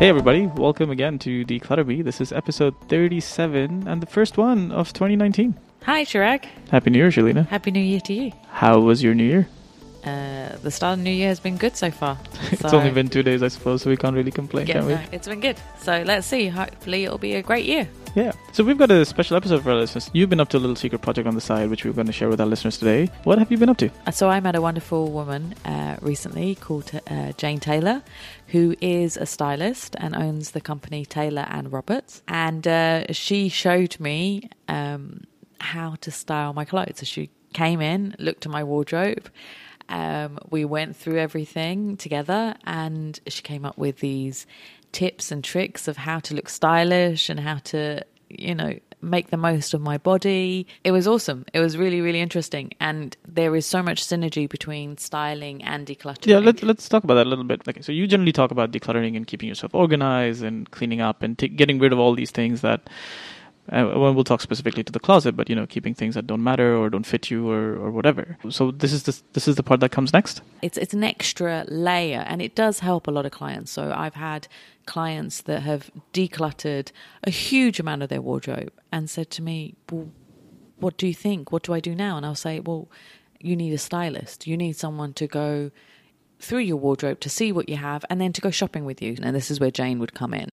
Hey everybody, welcome again to Decluttr Me. This is episode 37 and the first one of 2019. Hi, Chirag. Happy New Year, Shelina. Happy New Year to you. How was your New Year? Uh, the start of New Year has been good so far. it's So- only been two days, I suppose, so we can't really complain, Yeah, can we? no, it's been good. So let's see. Hopefully, it'll be a great year. Yeah. So we've got a special episode for our listeners. You've been up to a little secret project on the side, which we're going to share with our listeners today. What have you been up to? Uh, So I met a wonderful woman uh, recently called uh, Jane Taylor, who is a stylist and owns the company Taylor and Roberts. And uh, she showed me um, how to style my clothes. So she came in, looked at my wardrobe. Um, we went through everything together, and she came up with these tips and tricks of how to look stylish and how to, you know, make the most of my body. It was awesome. It was really, really interesting. And there is so much synergy between styling and decluttering. Yeah, let, let's talk about that a little bit. Like, so you generally talk about decluttering and keeping yourself organized and cleaning up and t- getting rid of all these things that. Uh, well, we'll talk specifically to the closet, but you know, keeping things that don't matter or don't fit you or, or whatever. So this is this this is the part that comes next. it's it's an extra layer and it does help a lot of clients. So i've had clients that have decluttered a huge amount of their wardrobe and said to me well what do you think? What do i do now? And i'll say well you need a stylist. You need someone to go through your wardrobe to see what you have and then to go shopping with you. And this is where jane would come in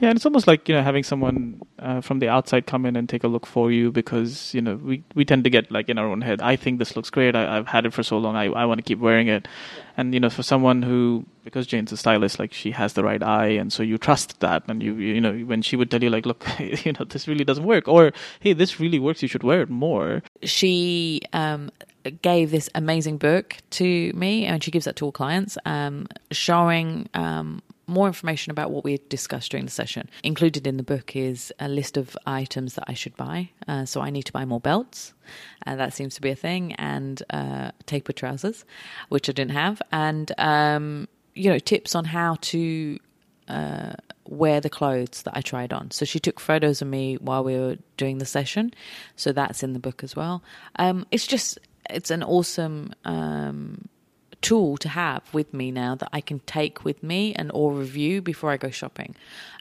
Yeah, and it's almost like you know having someone uh, from the outside come in and take a look for you because you know we, we tend to get like in our own head. I think this looks great. I, I've had it for so long. I I want to keep wearing it, and you know for someone who because Jane's a stylist, like she has the right eye, and so you trust that, and you you know when she would tell you like, look, you know this really doesn't work, or hey, this really works. You should wear it more. she um, gave this amazing book to me, and she gives that to all clients, um, showing um, more information about what we discussed during the session. Included in the book is a list of items that I should buy. Uh, so I need to buy more belts, and that seems to be a thing, and uh, tapered trousers, which I didn't have, and um, you know tips on how to uh, wear the clothes that I tried on. So she took photos of me while we were doing the session. So that's in the book as well. Um, it's just, it's an awesome um, tool to have with me now that I can take with me and or review before I go shopping.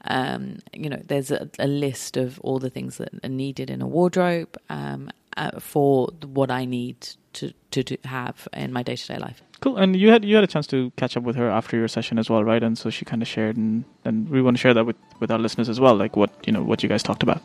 Um, you know, there's a, a list of all the things that are needed in a wardrobe um, uh, for what I need to, to, to have in my day to day life. Cool. And you had you had a chance to catch up with her after your session as well, right? And so she kind of shared, and and we want to share that with with our listeners as well, like what you know what you guys talked about.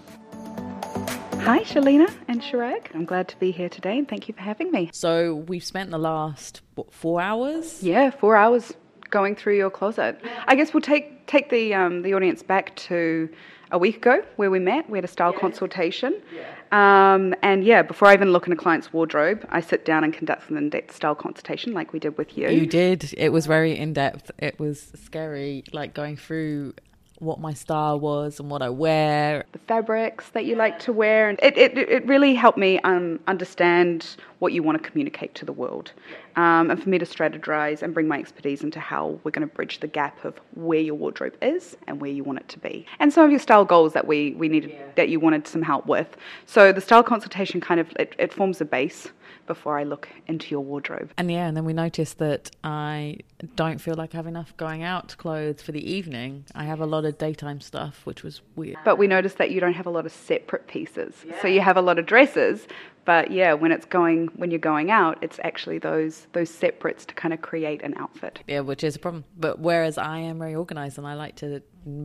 Hi, Shelina and Chirag. I'm glad to be here today and thank you for having me. So we've spent the last what, four hours Yeah, four hours going through your closet. I guess we'll take take the um, the audience back to a week ago where we met. We had a style consultation. Um, and yeah, before I even look in a client's wardrobe, I sit down and conduct an in-depth style consultation like we did with you. You did. It was very in depth. It was scary, like going through what my style was and what I wear. the fabrics that you like to wear. And it, it, it really helped me um, understand what you want to communicate to the world. Um, and for me to strategize and bring my expertise into how we're going to bridge the gap of where your wardrobe is and where you want it to be. And some of your style goals that we, we needed, that you wanted some help with. So the style consultation kind of, it, it forms a base before I look into your wardrobe. And yeah, and then we noticed that I don't feel like I have enough going out clothes for the evening. I have a lot of daytime stuff, which was weird. But we noticed that you don't have a lot of separate pieces. So you have a lot of dresses, but yeah, when it's going when you're going out, it's actually those those separates to kind of create an outfit. Yeah, which is a problem. But whereas I am very organized and I like to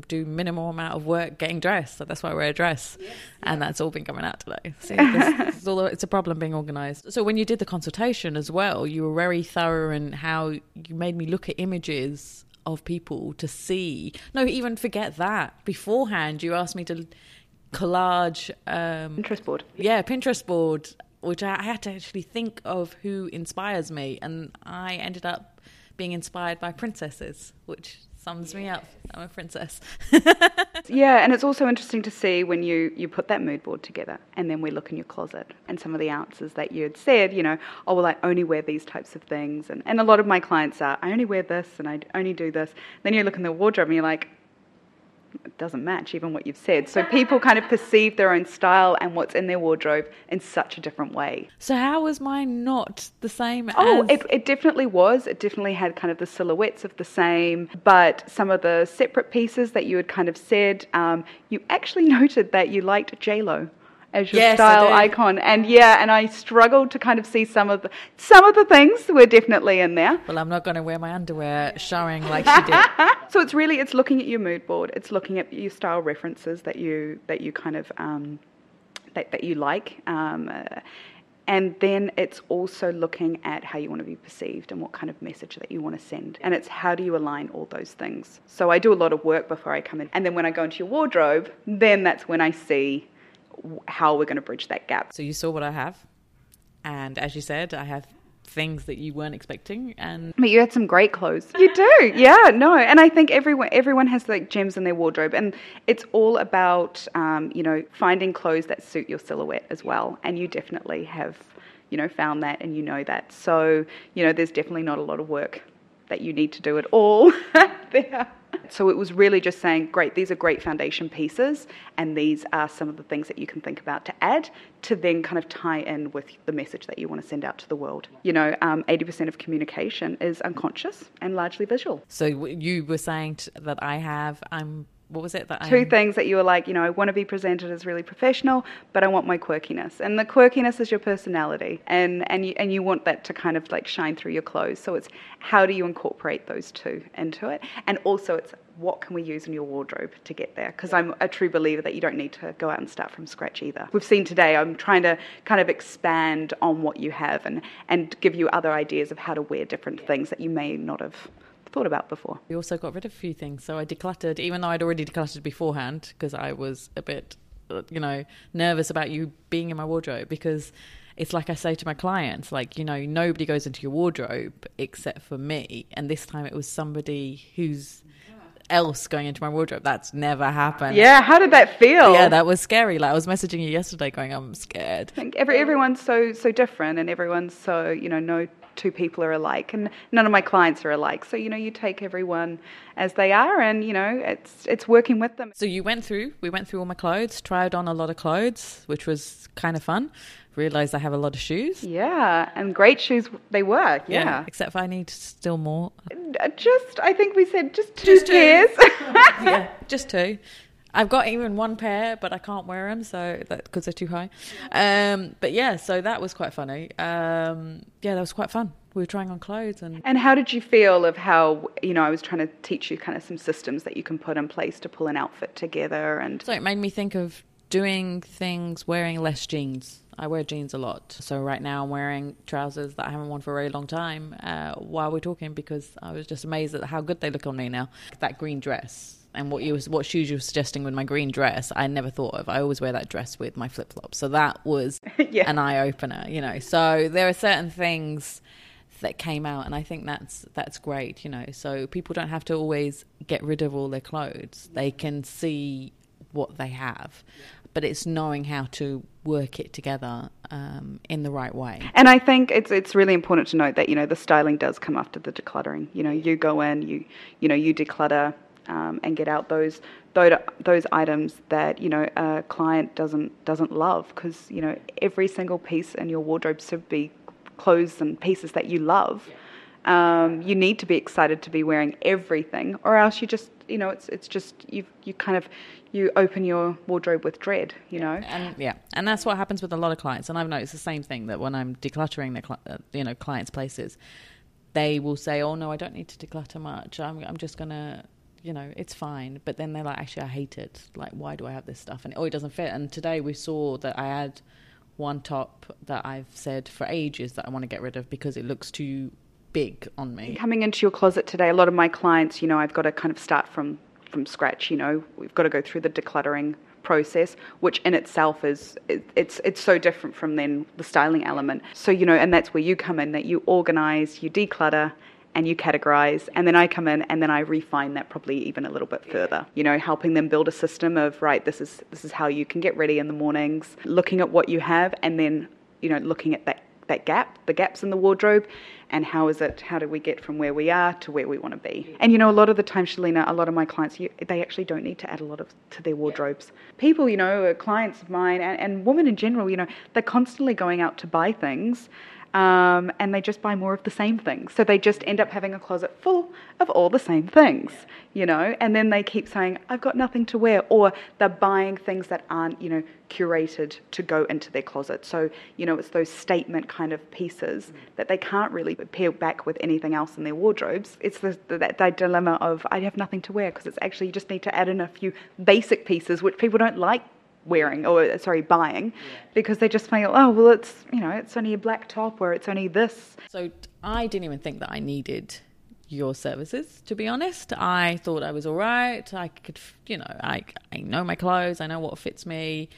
do minimal amount of work getting dressed, so that's why I wear a dress, and that's all been coming out today. so this, this all, it's a problem being organized. So when you did the consultation as well, you were very thorough in how you made me look at images of people to see. No, even forget that. Beforehand, you asked me to collage. Um, Pinterest board. yeah, Pinterest board, which I I had to actually think of who inspires me, and I ended up being inspired by princesses, which sums me up. I'm a princess. Yeah, and it's also interesting to see when you you put that mood board together, and then we look in your closet and some of the answers that you had said. You know, oh well, I only wear these types of things, and and a lot of my clients are I only wear this, and I only do this. Then you look in the wardrobe, and you're like. It doesn't match even what you've said. So people kind of perceive their own style and what's in their wardrobe in such a different way. So how was mine not the same Oh, as it, it definitely was. It definitely had kind of the silhouettes of the same, but some of the separate pieces that you had kind of said, um, you actually noted that you liked J Lo as your Yes, style icon, and yeah, and I struggled to kind of see some of the some of the things were definitely in there. Well, I'm not going to wear my underwear showing like she did. So it's really it's looking at your mood board. It's looking at your style references that you that you kind of um, that that you like. Um, uh, and then it's also looking at how you want to be perceived and what kind of message that you want to send. And it's how do you align all those things. So I do a lot of work before I come in. And then when I go into your wardrobe, then that's when I see how we're going to bridge that gap. So you saw what I have, and as you said, I have things that you weren't expecting, and But you had some great clothes. You do, yeah, no. And I think everyone everyone has like gems in their wardrobe, and it's all about um, you know finding clothes that suit your silhouette as well. And you definitely have you know found that, and you know that. So you know there's definitely not a lot of work that you need to do at all there. So it was really just saying, great, these are great foundation pieces, and these are some of the things that you can think about to add to then kind of tie in with the message that you want to send out to the world. You know, um, 80% of communication is unconscious and largely visual. so you were saying that I have. I'm. What was it that Two I'm, things that you were like, you know, I want to be presented as really professional, but I want my quirkiness, and the quirkiness is your personality, and and you and you want that to kind of like shine through your clothes. So it's how do you incorporate those two into it, and also it's what can we use in your wardrobe to get there? Because I'm a true believer that you don't need to go out and start from scratch either. We've seen today. I'm trying to kind of expand on what you have and and give you other ideas of how to wear different things that you may not have thought about before. We also got rid of a few things. So I decluttered, even though I'd already decluttered beforehand, because I was a bit, uh, you know, nervous about you being in my wardrobe. Because it's like I say to my clients, like, you know, nobody goes into your wardrobe except for me. And this time it was somebody who's else going into my wardrobe. That's never happened. Yeah, how did that feel? Yeah, that was scary. Like I was messaging you yesterday going, I'm scared. I think every everyone's so so different, and everyone's so you know no two people are alike, and none of my clients are alike. So you know you take everyone as they are, and you know it's it's working with them. So you went through, we went through all my clothes, tried on a lot of clothes, which was kind of fun. Realized I have a lot of shoes. Yeah, and great shoes they were. Yeah, Except for I need still more. Uh, just I think we said just two Just two. pairs. yeah, just two. I've got even one pair, but I can't wear them, so that because they're too high. Um, but yeah, so that was quite funny. Um, yeah, that was quite fun. We were trying on clothes, and and how did you feel of how you know I was trying to teach you kind of some systems that you can put in place to pull an outfit together and so it made me think of doing things wearing less jeans. I wear jeans a lot, so right now I'm wearing trousers that I haven't worn for a very long time uh, while we're talking because I was just amazed at how good they look on me now. That green dress and what you was, what shoes you were suggesting with my green dress, I never thought of. I always wear that dress with my flip flops, so that was Yeah. an eye opener, you know. So there are certain things that came out and I think that's that's great, you know. So people don't have to always get rid of all their clothes. They can see what they have. But it's knowing how to work it together um, in the right way. And I think it's it's really important to note that you know the styling does come after the decluttering. You know, you go in, you you know, you declutter um, and get out those those items that you know a client doesn't doesn't love because you know every single piece in your wardrobe should be clothes and pieces that you love. Um, you need to be excited to be wearing everything, or else you just you know it's it's just you you kind of you open your wardrobe with dread. You know. And yeah, and that's what happens with a lot of clients. And I've noticed the same thing that when I'm decluttering the cli- uh, you know clients' places, they will say, "Oh no, I don't need to declutter much. I'm I'm just gonna." You know, it's fine, but then they're like, actually, I hate it. Like, why do I have this stuff? And oh, it doesn't fit. And today we saw that I had one top that I've said for ages that I want to get rid of because it looks too big on me. Coming into your closet today, a lot of my clients, you know, I've got to kind of start from from scratch. You know, we've got to go through the decluttering process, which in itself is it's it's so different from then the styling element. So you know, and that's where you come in. That you organize, you declutter. And you categorize, and then I come in, and then I refine that probably even a little bit further. You know, helping them build a system of right. This is this is how you can get ready in the mornings. Looking at what you have, and then you know, looking at that that gap, the gaps in the wardrobe, and how is it how do we get from where we are to where we want to be and you know a lot of the time Shelina a lot of my clients you, they actually don't need to add a lot of to their wardrobes people you know clients of mine and, and women in general you know they're constantly going out to buy things um, and they just buy more of the same things. So they just end up having a closet full of all the same things, you know, and then they keep saying, I've got nothing to wear, or they're buying things that aren't, you know, curated to go into their closet. So, you know, it's those statement kind of pieces that they can't really peel back with anything else in their wardrobes. It's the, that, that dilemma of, I have nothing to wear, because it's actually you just need to add in a few basic pieces which people don't like wearing or sorry buying because they just feel oh well it's you know it's only a black top or it's only this So I didn't even think that I needed your services. To be honest, I thought I was all right. I could, you know, I I know my clothes. I know what fits me,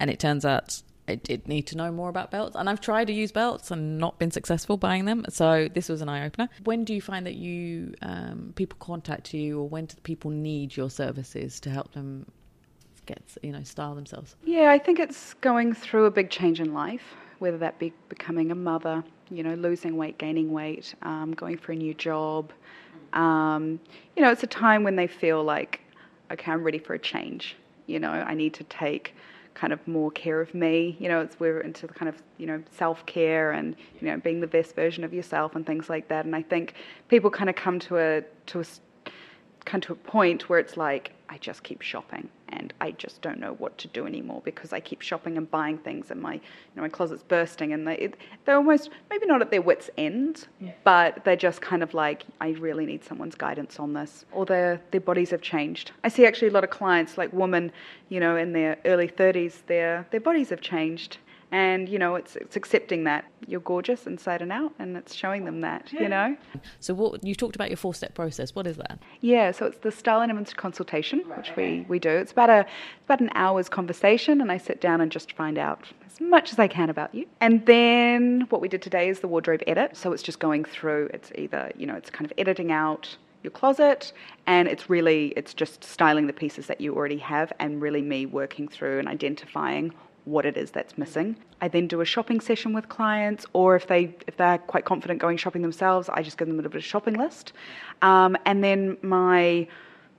and it turns out. I did need to know more about belts, and I've tried to use belts and not been successful buying them. So this was an eye opener. When do you find that you um, people contact you, or when do people need your services to help them you know style themselves? yeah i think it's going through a big change in life whether that be becoming a mother you know losing weight gaining weight um, going for a new job. Um, you know it's a time when they feel like okay i'm ready for a change. You know i need to take kind of more care of me. You know it's we're into the kind of you know self-care and you know being the best version of yourself and things like that. And i think people kind of come to a to a come to a point where it's like I just keep shopping and I just don't know what to do anymore because I keep shopping and buying things and my you know my closet's bursting and they it, they're almost maybe not at their wits end but they're just kind of like I really need someone's guidance on this. Or their their bodies have changed. I see actually a lot of clients like women you know in their early 30s their their bodies have changed and you know it's it's accepting that you're gorgeous inside and out and it's showing them that you know So what you talked about your four step process. What is that? Yeah, so it's the style and image consultation, which we, we do. It's about a it's about an hour's conversation, and I sit down and just find out as much as I can about you. And then what we did today is the wardrobe edit. So it's just going through. It's either you know it's kind of editing out your closet, and it's really it's just styling the pieces that you already have, and really me working through and identifying what it is that's missing. I then do a shopping session with clients, or if they if they're quite confident going shopping themselves, I just give them a little bit of shopping list, um, and then my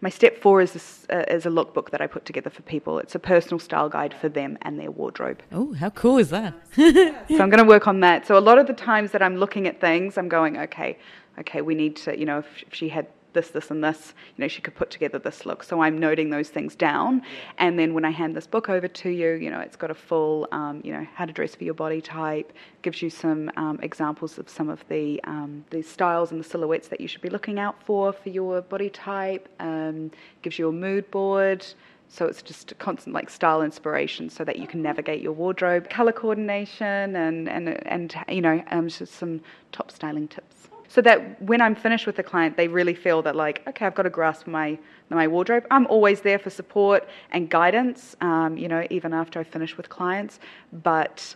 my step four is this, uh, is a lookbook that I put together for people. It's a personal style guide for them and their wardrobe. Oh, how cool is that? So I'm going to work on that. So a lot of the times that I'm looking at things, I'm going, okay, okay, we need to, you know, if, if she had this, this, and this, you know, she could put together this look. So I'm noting those things down, and then when I hand this book over to you, you know, it's got a full, um, you know, how to dress for your body type, gives you some um, examples of some of the um, the styles and the silhouettes that you should be looking out for for your body type. Um, gives you a mood board. So it's just a constant like style inspiration so that you can navigate your wardrobe, color coordination, and and and you know um, just some top styling tips. So that when I'm finished with the client, they really feel that like okay, I've got a grasp my my wardrobe. I'm always there for support and guidance. Um, you know, even after I finish with clients, but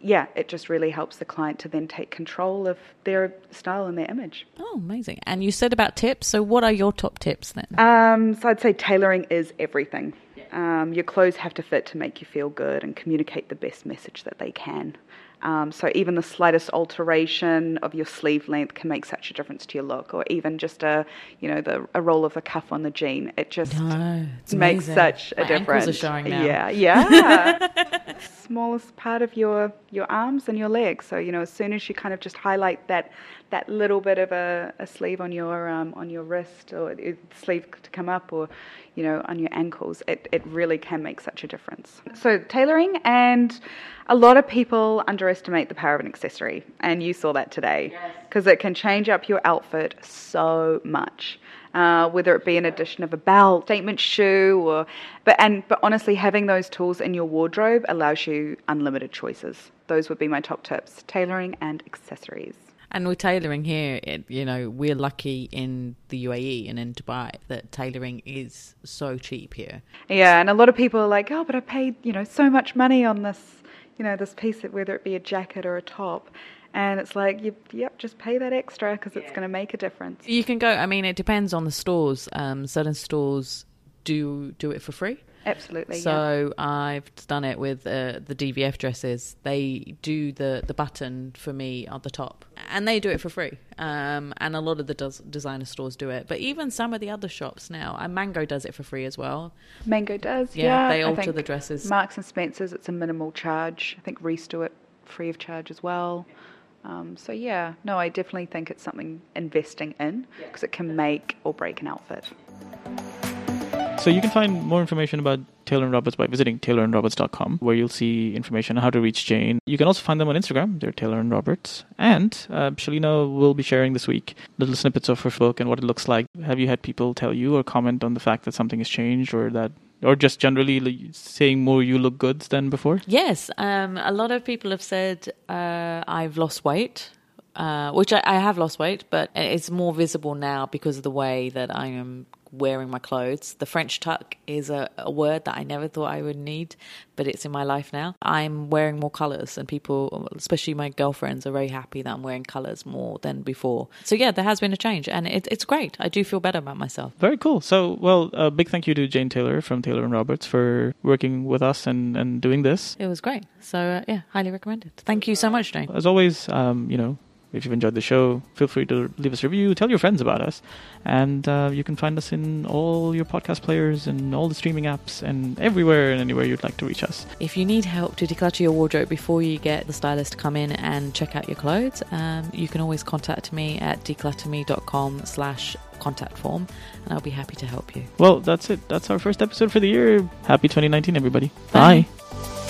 yeah, it just really helps the client to then take control of their style and their image. Oh, amazing. And you said about tips. So what are your top tips then? Um, so I'd say tailoring is everything. Um, your clothes have to fit to make you feel good and communicate the best message that they can. Um, so even the slightest alteration of your sleeve length can make such a difference to your look, or even just a, you know, the a roll of the cuff on the jean. It just No, makes amazing. such a My ankles difference. are showing now. Yeah, yeah. Smallest part of your your arms and your legs. So you know, as soon as you kind of just highlight that that little bit of a, a sleeve on your um, on your wrist or sleeve to come up, or you know, on your ankles, it it really can make such a difference. So tailoring and a lot of people underestimate the power of an accessory, and you saw that today because it can change up your outfit so much uh, whether it be an addition of a belt, statement shoe, or but and but honestly, having those tools in your wardrobe allows you unlimited choices. Those would be my top tips: tailoring and accessories. And with tailoring here, it, you know, we're lucky in the UAE and in Dubai that tailoring is so cheap here. Yeah, and a lot of people are like, "Oh, but I paid you know so much money on this, you know, this piece, whether it be a jacket or a top." And it's like, you, yep, just pay that extra because it's going to make a difference. You can go. I mean, it depends on the stores. Um, certain stores do do it for free. Absolutely. yeah. So I've done it with uh, the DVF dresses. They do the the button for me at the top, and they do it for free. Um, and a lot of the des- designer stores do it, but even some of the other shops now, and Mango does it for free as well. Mango does. Yeah, Yeah, they alter the dresses. Marks and Spencers, it's a minimal charge. I think Reiss do it free of charge as well. Um, so yeah, no, I definitely think it's something investing in because it can make or break an outfit. So you can find more information about Taylor and Roberts by visiting taylorandroberts.com, where you'll see information on how to reach Jane. You can also find them on Instagram. They're Taylor and Roberts. And uh, Shelina will be sharing this week little snippets of her book and what it looks like. Have you had people tell you or comment on the fact that something has changed or that, or just generally saying more you look good than before? Yes, um, a lot of people have said uh, I've lost weight, uh, which I, I have lost weight, but it's more visible now because of the way that I am wearing my clothes. The French tuck is a, a word that I never thought I would need, but it's in my life now. I'm wearing more colours, and people, especially my girlfriends, are very happy that I'm wearing colours more than before. So yeah, there has been a change, and it, it's great. I do feel better about myself. Very cool. So, well, a big thank you to Jane Taylor from Taylor and Roberts for working with us and, and doing this. It was great. So uh, yeah, highly recommended. Thank you so much, Jane. As always, um, you know, if you've enjoyed the show, feel free to leave us a review, tell your friends about us, and uh, you can find us in all your podcast players and all the streaming apps and everywhere and anywhere you'd like to reach us. If you need help to declutter your wardrobe before you get the stylist to come in and check out your clothes, um, you can always contact me at decluttrme.com slash contact form and I'll be happy to help you. Well, that's it. That's our first episode for the year. Happy 2019, everybody. Bye. Bye.